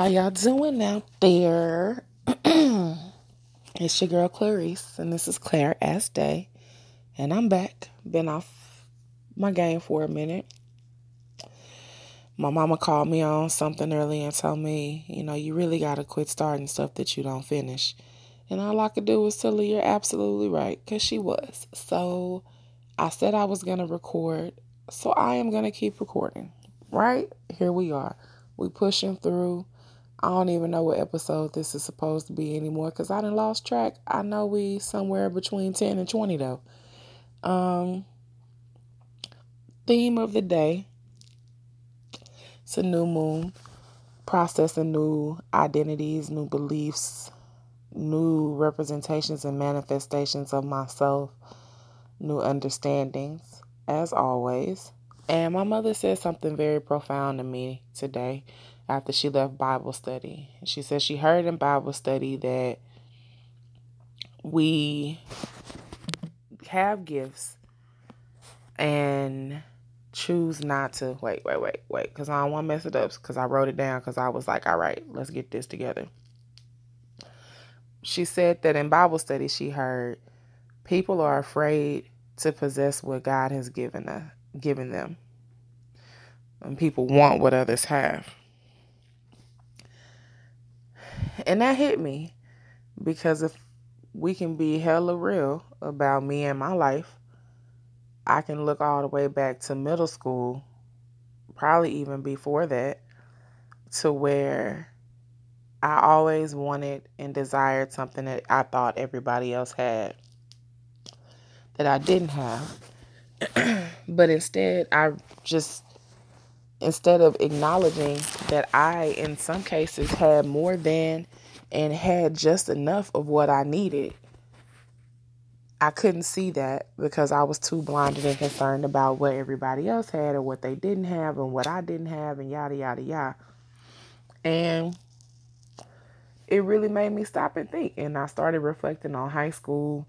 How y'all doing out there? it's your girl Clarice, and this is Claire S Day, and I'm back. Been off my game for a minute. My mama called me on something early and told me, you know, you really gotta quit starting stuff that you don't finish. And all I could do was tell her you're absolutely right, cause she was. So I said I was gonna record, so I am gonna keep recording. Right here we are. We pushing through I don't even know what episode this is supposed to be anymore because I done lost track. I know we somewhere between 10 and 20 though. Um, theme of the day. It's a new moon. Processing new identities, new beliefs, new representations and manifestations of myself, new understandings, as always. And my mother said something very profound to me today after she left Bible study. She said she heard in Bible study that we have gifts and choose not to wait, wait, wait, wait, because I don't want to mess it up because I wrote it down because I was like, all right, let's get this together. She said that in Bible study she heard people are afraid to possess what God has given us, given them. And people want what others have. And that hit me because if we can be hella real about me and my life, I can look all the way back to middle school, probably even before that, to where I always wanted and desired something that I thought everybody else had that I didn't have. but instead, I just, instead of acknowledging that I, in some cases, had more than and had just enough of what I needed. I couldn't see that because I was too blinded and concerned about what everybody else had or what they didn't have and what I didn't have and yada yada yada. And it really made me stop and think. And I started reflecting on high school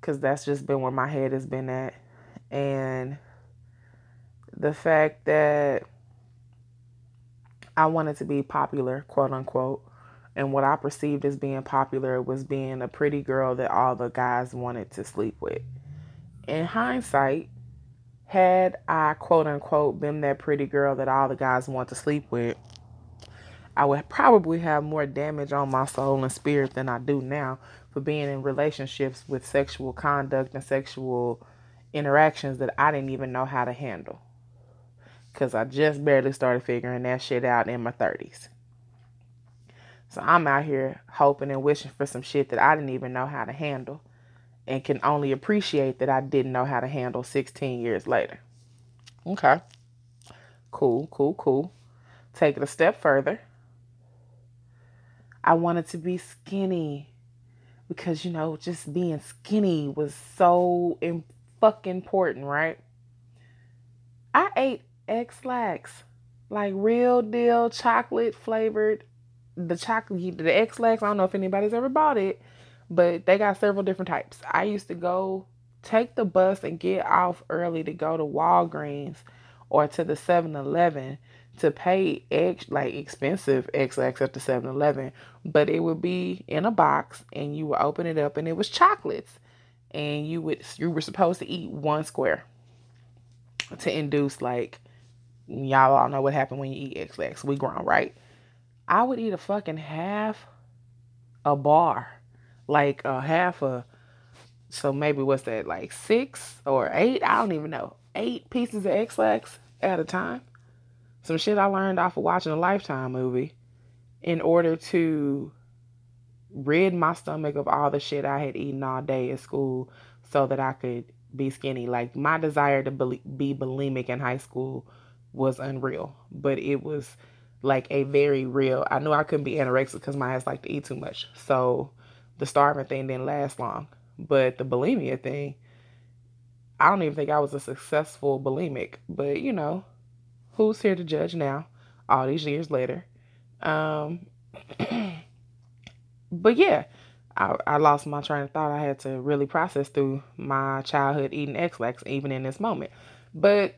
because that's just been where my head has been at. And the fact that I wanted to be popular, quote unquote. And what I perceived as being popular was being a pretty girl that all the guys wanted to sleep with. In hindsight, had I, quote unquote, been that pretty girl that all the guys want to sleep with, I would probably have more damage on my soul and spirit than I do now for being in relationships with sexual conduct and sexual interactions that I didn't even know how to handle because I just barely started figuring that shit out in my 30s. So I'm out here hoping and wishing for some shit that I didn't even know how to handle and can only appreciate that I didn't know how to handle 16 years later. Okay. Cool, cool, cool. Take it a step further. I wanted to be skinny because, you know, just being skinny was so fucking important, right? I ate Ex-Lax, like real deal chocolate flavored. The chocolate, the Ex-Lax. I don't know if anybody's ever bought it, but they got several different types. I used to go take the bus and get off early to go to Walgreens or to the 7-Eleven to pay ex like expensive Ex-Lax at the 7-Eleven, but it would be in a box and you would open it up and it was chocolates and you would you were supposed to eat one square to induce like Y'all all know what happened when you eat Ex-Lax. We grown, right? I would eat a fucking half a bar. Like a half a so maybe what's that, like six or eight? I don't even know. Eight pieces of Ex-Lax at a time. Some shit I learned off of watching a lifetime movie in order to rid my stomach of all the shit I had eaten all day at school so that I could be skinny. Like my desire to be bulimic in high school was unreal, but it was like a very real. I knew I couldn't be anorexic because my ass liked to eat too much. So the starving thing didn't last long. But the bulimia thing, I don't even think I was a successful bulimic. But you know, who's here to judge now, all these years later? Um, but yeah, I, I lost my train of thought. I had to really process through my childhood eating Ex-Lax, even in this moment. But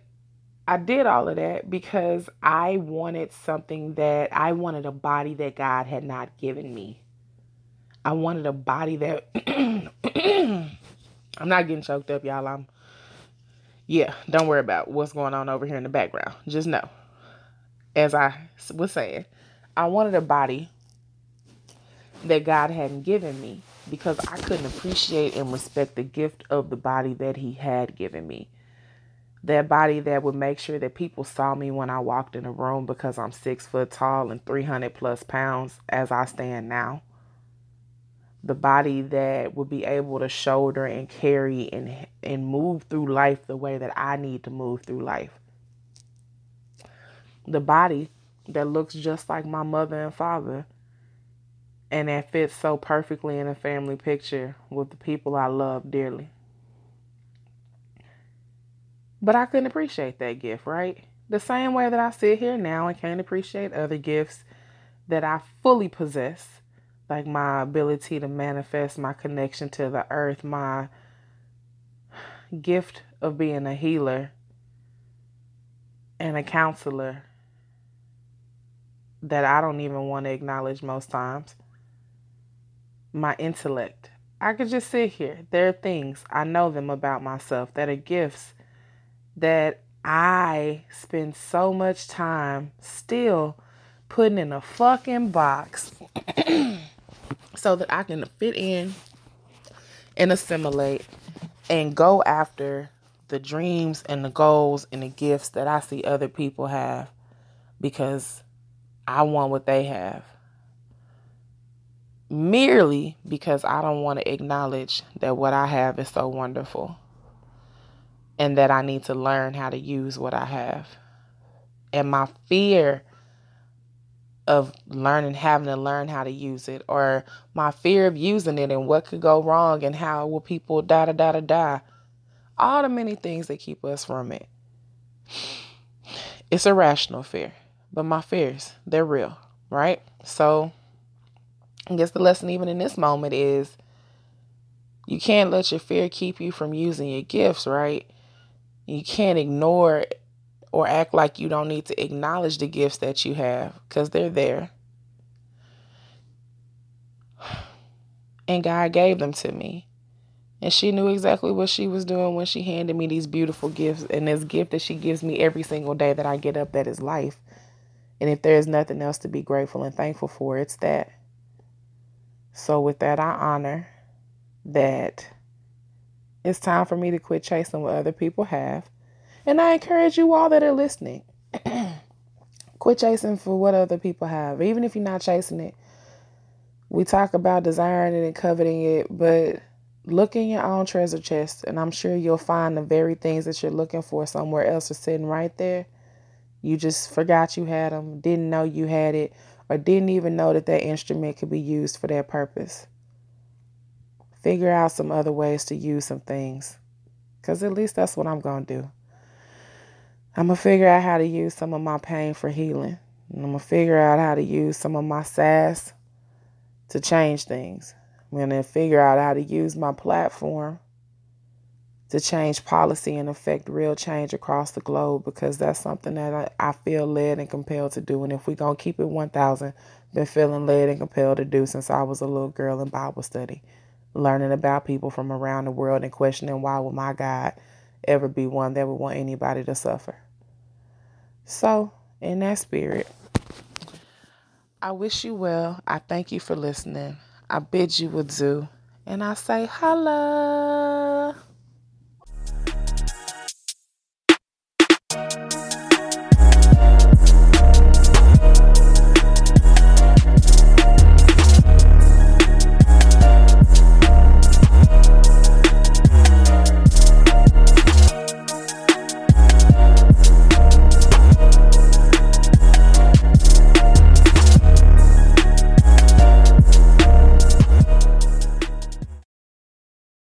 I did all of that because I wanted something that I wanted a body that God had not given me. I wanted a body that I'm not getting choked up, y'all. I'm yeah, don't worry about what's going on over here in the background. Just know, as I was saying, I wanted a body that God hadn't given me because I couldn't appreciate and respect the gift of the body that He had given me that body that would make sure that people saw me when I walked in a room because I'm six foot tall and 300 plus pounds as I stand now. The body that would be able to shoulder and carry and, and move through life the way that I need to move through life. The body that looks just like my mother and father and that fits so perfectly in a family picture with the people I love dearly. But I couldn't appreciate that gift, right? The same way that I sit here now and can't appreciate other gifts that I fully possess, like my ability to manifest my connection to the earth, my gift of being a healer and a counselor that I don't even want to acknowledge most times. My intellect. I could just sit here. There are things, I know them about myself that are gifts that I spend so much time still putting in a fucking box so that I can fit in and assimilate and go after the dreams and the goals and the gifts that I see other people have because I want what they have. Merely because I don't want to acknowledge that what I have is so wonderful and that I need to learn how to use what I have. And my fear of learning, having to learn how to use it, or my fear of using it and what could go wrong and how will people da da da da. All the many things that keep us from it. It's a rational fear, but my fears, they're real, right? So I guess the lesson, even in this moment, is you can't let your fear keep you from using your gifts, right? You can't ignore or act like you don't need to acknowledge the gifts that you have because they're there. And God gave them to me. And she knew exactly what she was doing when she handed me these beautiful gifts and this gift that she gives me every single day that I get up that is life. And if there is nothing else to be grateful and thankful for, it's that. So, with that, I honor that it's time for me to quit chasing what other people have. And I encourage you all that are listening. quit chasing for what other people have. Even if you're not chasing it. We talk about desiring it and coveting it, but look in your own treasure chest and I'm sure you'll find the very things that you're looking for somewhere else are sitting right there. You just forgot you had them, didn't know you had it, or didn't even know that that instrument could be used for that purpose figure out some other ways to use some things. Because at least that's what I'm going to do. I'm going to figure out how to use some of my pain for healing. And I'm going to figure out how to use some of my sass to change things. I'm going to figure out how to use my platform to change policy and affect real change across the globe because that's something that I, I feel led and compelled to do. And if we're going to keep it 1,000, been feeling led and compelled to do since I was a little girl in Bible study learning about people from around the world and questioning why would my God ever be one that would want anybody to suffer. So, in that spirit, I wish you well. I thank you for listening. I bid you adieu. And I say, holla.